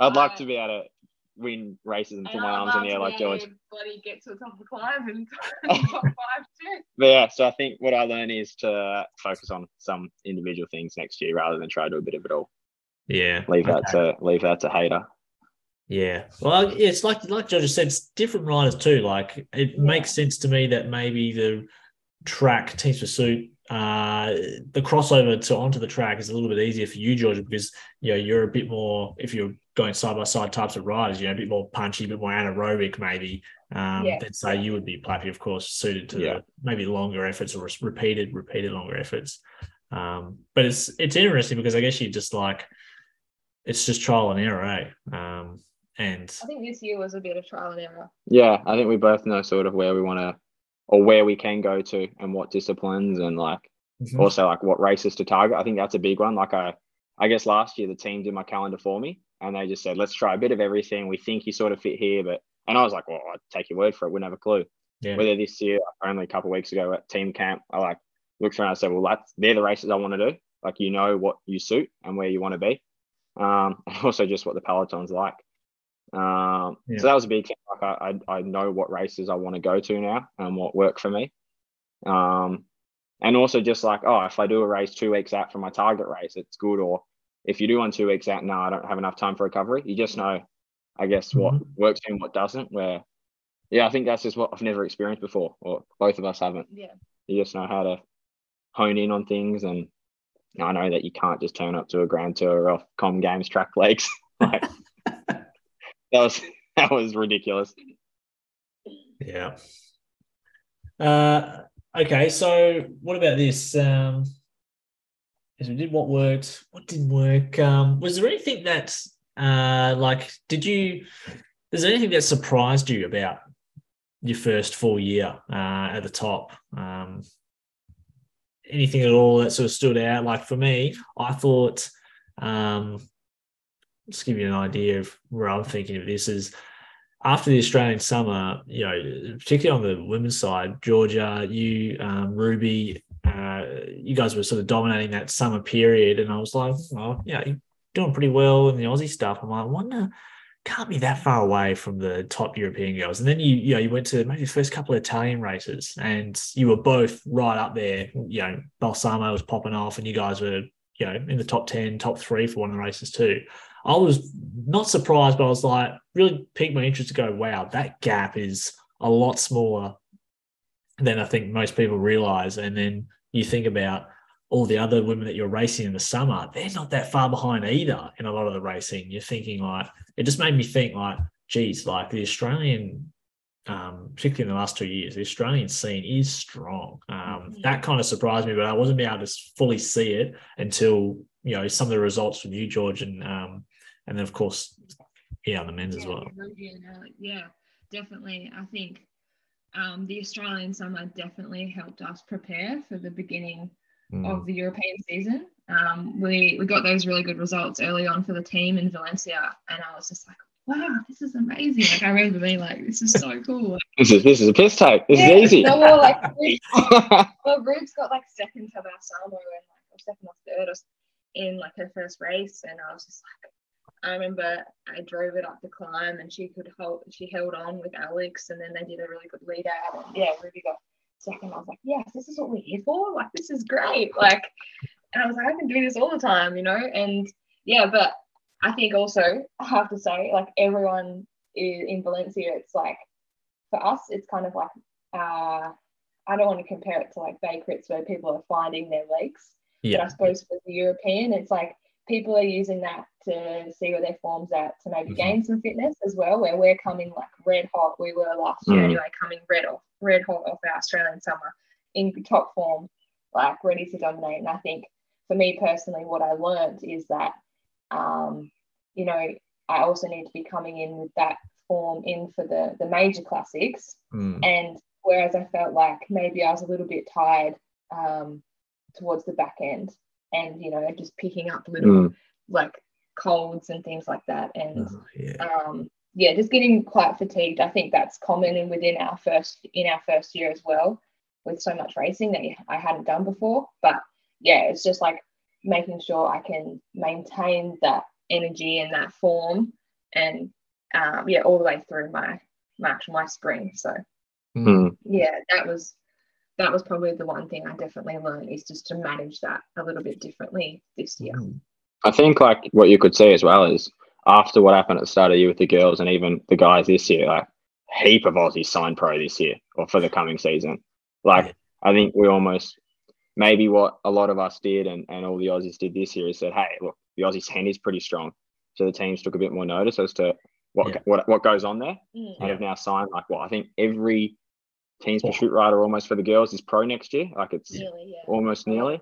I'd like to be able to win races and put my arms in the air like George. Bloody get to the top of the climb and top five too. But yeah, so I think what I learned is to focus on some individual things next year rather than try to do a bit of it all. Yeah, leave okay. that to leave that to Hayter. Yeah, well, it's like like George said, it's different riders too. Like it yeah. makes sense to me that maybe the track Teams Pursuit uh, the crossover to onto the track is a little bit easier for you, George, because you know you're a bit more if you're going side by side types of riders, you know, a bit more punchy, a bit more anaerobic, maybe. Um, yeah. Than say you would be Plappy, of course, suited to yeah. the, maybe longer efforts or repeated, repeated longer efforts. Um, but it's it's interesting because I guess you just like it's just trial and error, eh? Um, and I think this year was a bit of trial and error. Yeah, I think we both know sort of where we want to or where we can go to and what disciplines and like mm-hmm. also like what races to target. I think that's a big one. Like I I guess last year the team did my calendar for me and they just said, let's try a bit of everything. We think you sort of fit here, but and I was like, well, I'd take your word for it. Wouldn't have a clue. Yeah. Whether this year, only a couple of weeks ago at team camp, I like looked around and said, well, that's they're the races I want to do. Like you know what you suit and where you want to be. Um, and also just what the peloton's like. Um, yeah. So that was a big thing. Like I, I, I know what races I want to go to now and what work for me. Um, and also just like, oh, if I do a race two weeks out from my target race, it's good. Or if you do one two weeks out, no, I don't have enough time for recovery. You just know, I guess, what mm-hmm. works and what doesn't. Where, yeah, I think that's just what I've never experienced before, or both of us haven't. Yeah. You just know how to hone in on things. And I know that you can't just turn up to a grand tour off Com Games track legs. like, that was that was ridiculous. Yeah. Uh, okay, so what about this? Um, as we did what worked, what didn't work. Um, was there anything that, uh, like, did you? Is there anything that surprised you about your first full year uh, at the top? Um, anything at all that sort of stood out? Like for me, I thought um, just give you an idea of where I'm thinking of this is after the Australian summer, you know, particularly on the women's side, Georgia, you, um, Ruby, uh, you guys were sort of dominating that summer period. And I was like, well, yeah, you're doing pretty well in the Aussie stuff. I'm like, I wonder, can't be that far away from the top European girls. And then you, you know, you went to maybe the first couple of Italian races and you were both right up there. You know, Balsamo was popping off and you guys were, you know, in the top 10, top three for one of the races too. I was not surprised, but I was like, really piqued my interest to go, wow, that gap is a lot smaller than I think most people realize. And then you think about all the other women that you're racing in the summer, they're not that far behind either in a lot of the racing. You're thinking like, it just made me think like, geez, like the Australian, um, particularly in the last two years, the Australian scene is strong. Um, mm-hmm. That kind of surprised me, but I wasn't able to fully see it until you know some of the results from you, George, and um, and then of course, yeah, on the men's yeah, as well. Yeah, definitely. I think um, the Australian summer definitely helped us prepare for the beginning mm. of the European season. Um, we we got those really good results early on for the team in Valencia, and I was just like, wow, this is amazing. Like I remember being like, this is so cool. this is this is a piss take. This yeah, is easy. So we're like, well, Rube's got like second to Balsamo and like or second or third in like her first race, and I was just like, I remember I drove it up the climb and she could hold she held on with Alex and then they did a really good lead out and yeah Ruby got second, I was like, yes, this is what we're here for. Like, this is great. Like, and I was like, I can do this all the time, you know? And yeah, but I think also I have to say, like, everyone is, in Valencia, it's like, for us, it's kind of like, uh, I don't want to compare it to like Bay Crits where people are finding their legs. Yeah. But I suppose for the European, it's like people are using that to see where their form's at to maybe Mhm. gain some fitness as well. Where we're coming like red hot, we were last year Mm. anyway, coming red off, red hot off our Australian summer in top form, like ready to dominate. And I think for me personally, what I learned is that, um, you know, I also need to be coming in with that form in for the the major classics Mm. and whereas I felt like maybe I was a little bit tired um, towards the back end, and you know, just picking up little Mm. like colds and things like that, and Oh, yeah. um, yeah, just getting quite fatigued. I think that's common in within our first in our first year as well, with so much racing that I hadn't done before. But yeah, it's just like making sure I can maintain that energy and that form, and um, yeah, all the way through my actual my spring. So Mm. yeah, that was that was probably the one thing I definitely learned is just to manage that a little bit differently this year. Mm. I think like what you could see as well is after what happened at the start of the year with the girls and even the guys this year, like heap of Aussies signed pro this year or for the coming season. Like I think we almost maybe what a lot of us did and, and all the Aussies did this year is said, hey, look, the Aussie scene is pretty strong. So the teams took a bit more notice as to what Yeah. what what goes on there Mm. and have now signed like what I think every team's Oh. pursuit rider almost for the girls is pro next year. Like it's Really, yeah. almost nearly.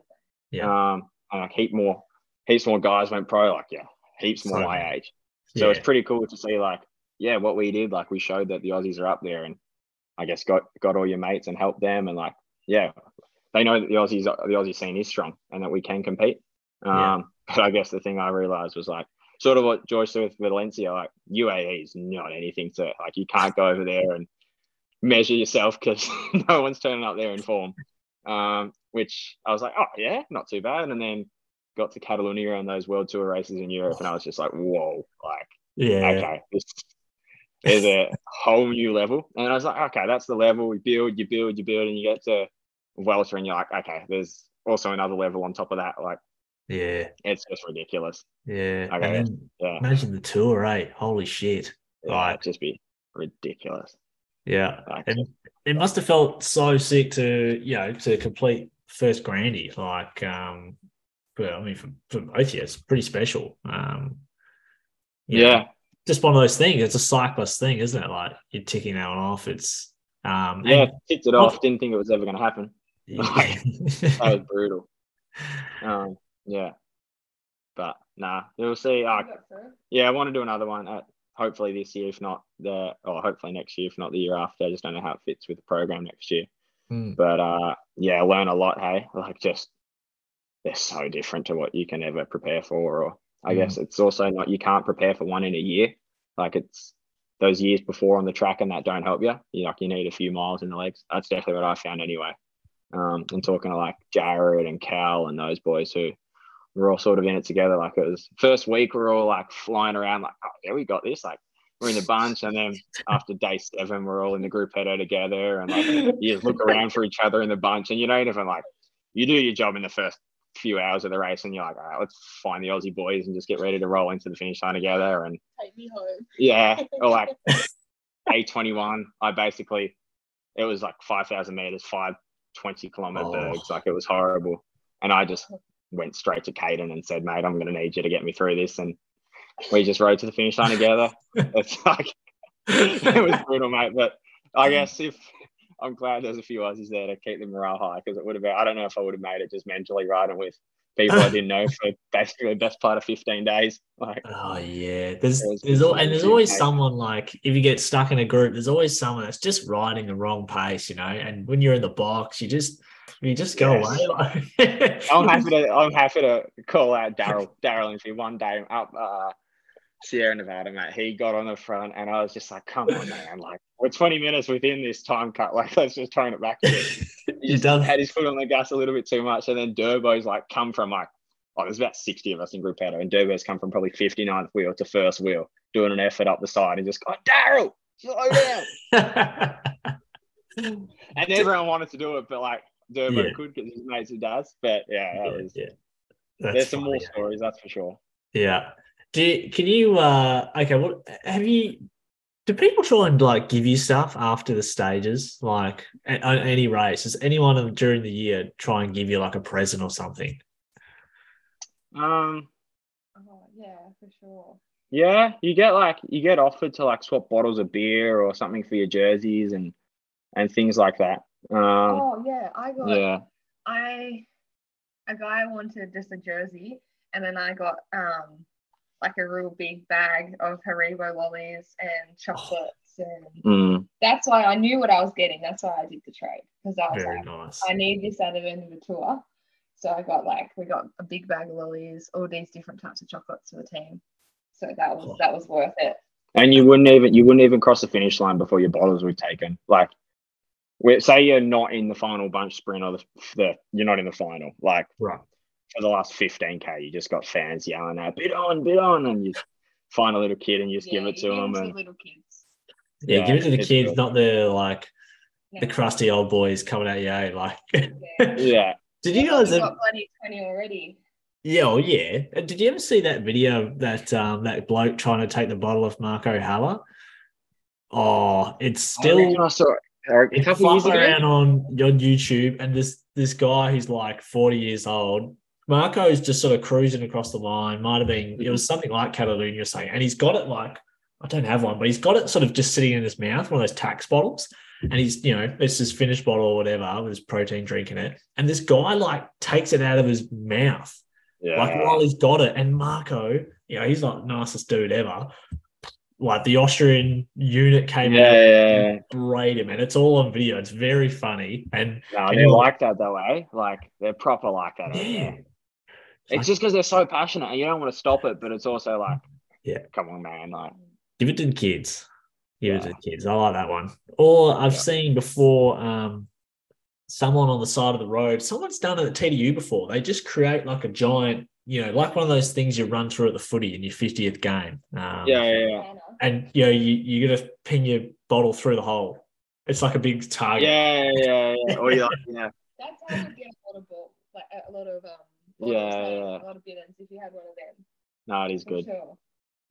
Yeah. Um, and like heap more, heaps more guys went pro. Like yeah, heaps more So my age. So it's pretty cool to see like yeah what we did. Like we showed that the Aussies are up there, and I guess got got all your mates and helped them, and like yeah, they know that the Aussies the Aussie scene is strong and that we can compete. Um, Yeah. but I guess the thing I realized was like sort of what Joyce said with Valencia, like UAE is not anything to like you can't go over there and measure yourself because no one's turning up there in form. Um, which I was like, oh yeah, not too bad. And then got to Catalonia and those World Tour races in Europe, and I was just like, whoa, like Yeah. okay, this is a whole new level. And I was like, okay, that's the level we build, you build, you build, and you get to Vuelta, and you're like, okay, there's also another level on top of that. Like Yeah. it's just ridiculous. Yeah. Okay. Yeah, imagine the tour, right? Holy shit. yeah Right. it'd just be ridiculous. Yeah. And it must have felt so sick to, you know, to complete first grandy. Like, um, but I mean, for, for both of you, it's pretty special. Um, you know, yeah, just one of those things. It's a cyclist thing, isn't it? Like you're ticking that one off. It's, um, yeah, and- ticked it off. Didn't think it was ever going to happen. yeah. That was brutal. Um, yeah, but nah, we'll see. Uh, yeah, I want to do another one. At, hopefully this year, if not the, or hopefully next year, if not the year after. I just don't know how it fits with the program next year. Mm. But uh, yeah, learn a lot. Hey, like just they're so different to what you can ever prepare for. Or I Mm. guess it's also not you can't prepare for one in a year. Like it's those years before on the track and that don't help you. You like you need a few miles in the legs. That's definitely what I found anyway. Um, and talking to like Jared and Cal and those boys who were all sort of in it together. Like it was first week, we are all like flying around, like, oh yeah, we got this. Like we're in the bunch, and then after day seven, we're all in the gruppetto together, and like you just look around for each other in the bunch, and you don't even like you do your job in the first few hours of the race, and you're like, all right, let's find the Aussie boys and just get ready to roll into the finish line together. And Take me home. yeah, or like A21, I basically it was like 5,000 meters, five 20 kilometer Oh. bergs, like it was horrible, and I just went straight to Kaden and said, mate, I'm going to need you to get me through this, and we just rode to the finish line together. It's like it was brutal, mate. But I guess if I'm glad there's a few Aussies there to keep the morale high because it would have been, I don't know if I would have made it just mentally riding with people I didn't know for basically the best part of 15 days. Like, Oh yeah, there's there's al- just and there's always mate. someone like if you get stuck in a group, there's always someone that's just riding the wrong pace, you know. And when you're in the box, you just you just go Yes. away. I'm happy to I'm happy to call out Darryl Darryl Impey one day up uh, Sierra Nevada, mate. He got on the front, and I was just like, "Come on, man! Like we're 20 minutes within this time cut. Like let's just tone it back." He done had his foot on the gas a little bit too much, and then Durbo's like come from like oh, there's about 60 of us in gruppetto, and Durbo's come from probably 59th wheel to first wheel, doing an effort up the side, and just go, Darryl, slow down. and everyone wanted to do it, but like Durbo Yeah. could because his mates who does. But yeah, that was, yeah. That's there's some funny, more stories, that's for sure. Yeah. Do you, can you uh okay, what have you do people try and like give you stuff after the stages? Like at, on any race? Does anyone during the year try and give you like a present or something? Um, Oh yeah, for sure. yeah, you get like you get offered to like swap bottles of beer or something for your jerseys and and things like that. Um, oh yeah, I got yeah, I a guy wanted just a jersey, and then I got um like a real big bag of Haribo lollies and chocolates, and mm, that's why I knew what I was getting. That's why I did the trade because I was Very like, nice. I need this at the end of the tour. So I got like we got a big bag of lollies, all these different types of chocolates for the team. So that was that was worth it. and you wouldn't even you wouldn't even cross the finish line before your bottles were taken. Like, we- say you're not in the final bunch sprint or the, the you're not in the final. Like Right. for the last 15k, you just got fans yelling out "bidon, bid on," and you find a little kid and you just give it to them. And little kids. Yeah, give it to the kids, good. not the like the crusty old boys coming at you. eh? Like, Yeah. Yeah, did you guys? We Ever, got bloody twenty already. yeah, oh yeah. Uh, Did you ever see that video that um that bloke trying to take the bottle off Marco Haller? Oh, it's I still I saw it a couple years ago. around on on YouTube, and this this guy who's like forty years old. Marco's just sort of cruising across the line. Might have been it was something like Catalunya saying, and he's got it like I don't have one, but he's got it sort of just sitting in his mouth, one of those Tacx bottles. And he's, you know, it's his finished bottle or whatever with his protein drink in it. And this guy like takes it out of his mouth, Yeah, like while he's got it. And Marco, you know, he's like the nicest dude ever. Like the Austrian unit came yeah, out yeah, and sprayed him, and it's all on video. It's very funny. And No, they're like that though, eh? Like they're proper like that. yeah, there. It's just because they're so passionate and you don't want to stop it, but it's also like, Yeah. come on, man. Like, give it to the kids. Give it to Yeah. the kids. I like that one. Or I've Yeah. seen before um, someone on the side of the road, someone's done it at TDU before. They just create like a giant, you know, like one of those things you run through at the footy in your 50th game. Um, yeah, yeah, yeah. Banner. And, you know, you, you're going to pin your bottle through the hole. It's like a big target. Yeah, yeah, yeah. Or you like, yeah, That's how you get a lot of ball, like a lot of um. Yeah, like, yeah. A lot of bidons if you had one of them. no, it is good. sure.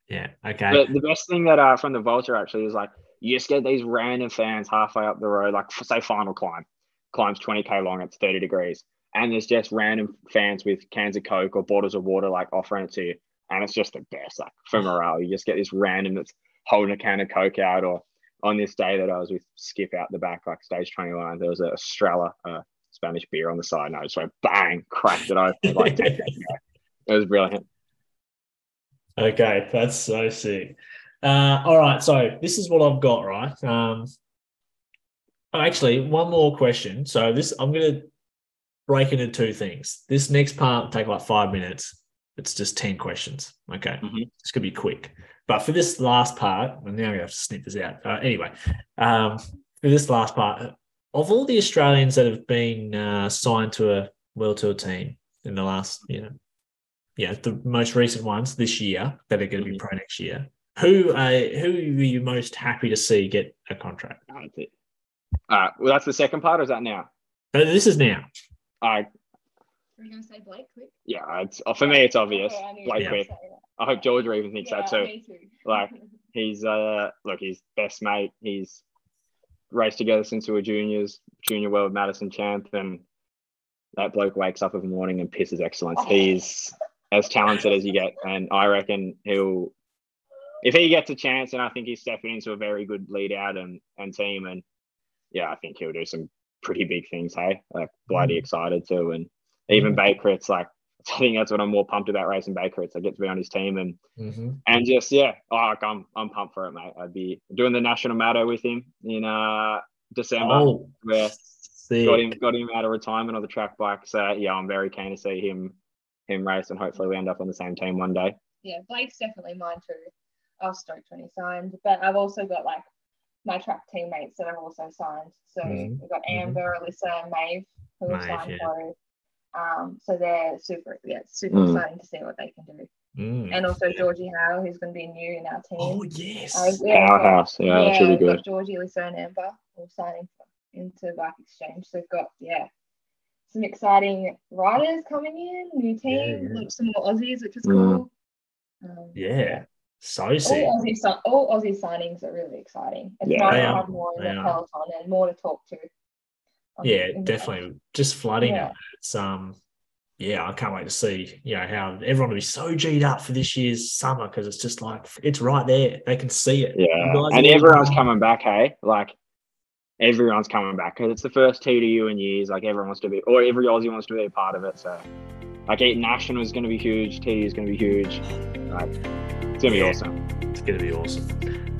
Yeah. Okay. But the best thing that uh, from the Vuelta actually is like, you just get these random fans halfway up the road, like f- say final climb, climbs 20k long, it's 30 degrees, and there's just random fans with cans of Coke or bottles of water like offering it to you, and it's just the best. Like for morale, you just get this random that's holding a can of Coke out, or on this day that I was with Skip out the back, like stage 21, there was a Estrella, uh, Spanish beer on the side, and I just went bang, cracked it open, like 10 minutes. It was brilliant. Okay, that's so sick. Uh, all right, so this is what I've got, right? Um, oh, actually, one more question. So this, I'm gonna break into two things. This next part take like five minutes. It's just ten questions. Okay, Mhm. this could be quick. But for this last part, and now we have to snip this out. Uh, anyway, um, for this last part, of all the Australians that have been uh, signed to a World Tour team in the last, you know, yeah, the most recent ones this year that are going to be Mhm. pro next year. Who uh, who are you most happy to see get a contract? That's it. All right, well, that's the second part, or is that now? Uh, this is now. All right, We're gonna say Blake Quick. Yeah, it's uh, for me. It's obvious. Okay, I Blake Quick. say. I hope Georgia even thinks Yeah, that too. me too. Like- He's uh look, he's best mate. He's raced together since we were juniors, junior world Madison champ, and that bloke wakes up every morning and pisses excellence. He's as talented as you get, and I reckon he'll if he gets a chance, and I think he's stepping into a very good lead out and, and team, and yeah, I think he'll do some pretty big things. Hey, like bloody excited too, and even Baker, it's like I think that's what I'm more pumped about racing Baker. It's I get to be on his team and Mm-hmm. and just yeah, oh, like, I'm I'm pumped for it, mate. I'd be doing the national matter with him in uh December. Oh, where sick. got him got him out of retirement on the track bike. So yeah, I'm very keen to see him him race and hopefully we end up on the same team one day. yeah, Blake's definitely mine too. I was stoked when he signed, but I've also got like my track teammates that have also signed. So Mhm. we've got Mhm. Amber, Alyssa, and Maeve who have Maeve, signed yeah. pro. Um, so they're super, yeah, super Mm. exciting to see what they can do. Mm. And also Georgie Howe, who's going to be new in our team. Oh yes. Uh, yeah, we've got- Powerhouse. Yeah, that's really we've good. got Georgie, Alyssa, and Amber all signing for into Bike Exchange. So they've got yeah some exciting riders coming in, new team, yeah. some more Aussies, which is Mm. cool. Um, Yeah. So sick. all Aussie, all Aussie signings are really exciting. It's Yeah, nice to have more in the peloton and more to talk to. On Yeah, in the definitely. Just flooding Yeah. it. It's um yeah, I can't wait to see, you know, how everyone will be so G'd up for this year's summer because it's just like it's right there. They can see it. Yeah, and everyone's coming back. Hey, like everyone's coming back because it's the first TDU in years. Like everyone wants to be, or every Aussie wants to be a part of it. So, like, eight national is going to be huge. TDU is going to be huge. Like, it's going to be awesome. It's gonna be awesome.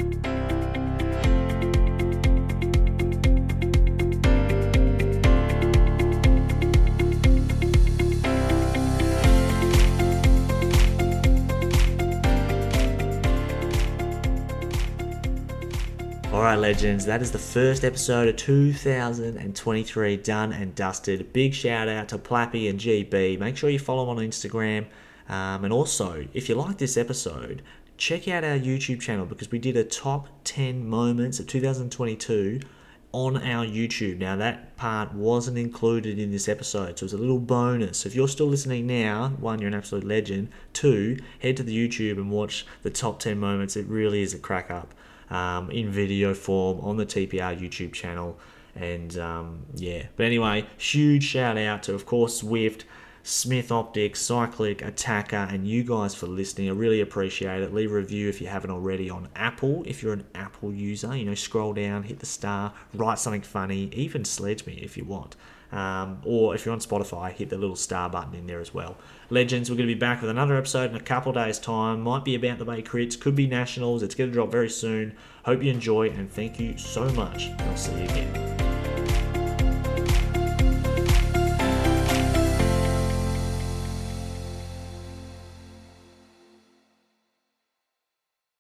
All right, legends, that is the first episode of 2023 done and dusted. Big shout out to Plappy and GB. Make sure you follow them on Instagram. Um, and also, if you like this episode, check out our YouTube channel because we did a top 10 moments of 2022 on our YouTube. Now, that part wasn't included in this episode, so it's a little bonus. If you're still listening now, one, you're an absolute legend. Two, head to the YouTube and watch the top 10 moments. It really is a crack up um, in video form on the TPR YouTube channel. And um, yeah, but anyway, huge shout out to, of course, Zwift. Smith Optics, Cycliq, Attaquer, and you guys for listening. I really appreciate it. Leave a review if you haven't already on Apple. If you're an Apple user, you know, scroll down, hit the star, write something funny, even sledge me if you want. Um, or if you're on Spotify, hit the little star button in there as well. Legends, we're going to be back with another episode in a couple days' time. Might be about the Bay Crits, could be Nationals. It's going to drop very soon. Hope you enjoy, and thank you so much. I'll see you again.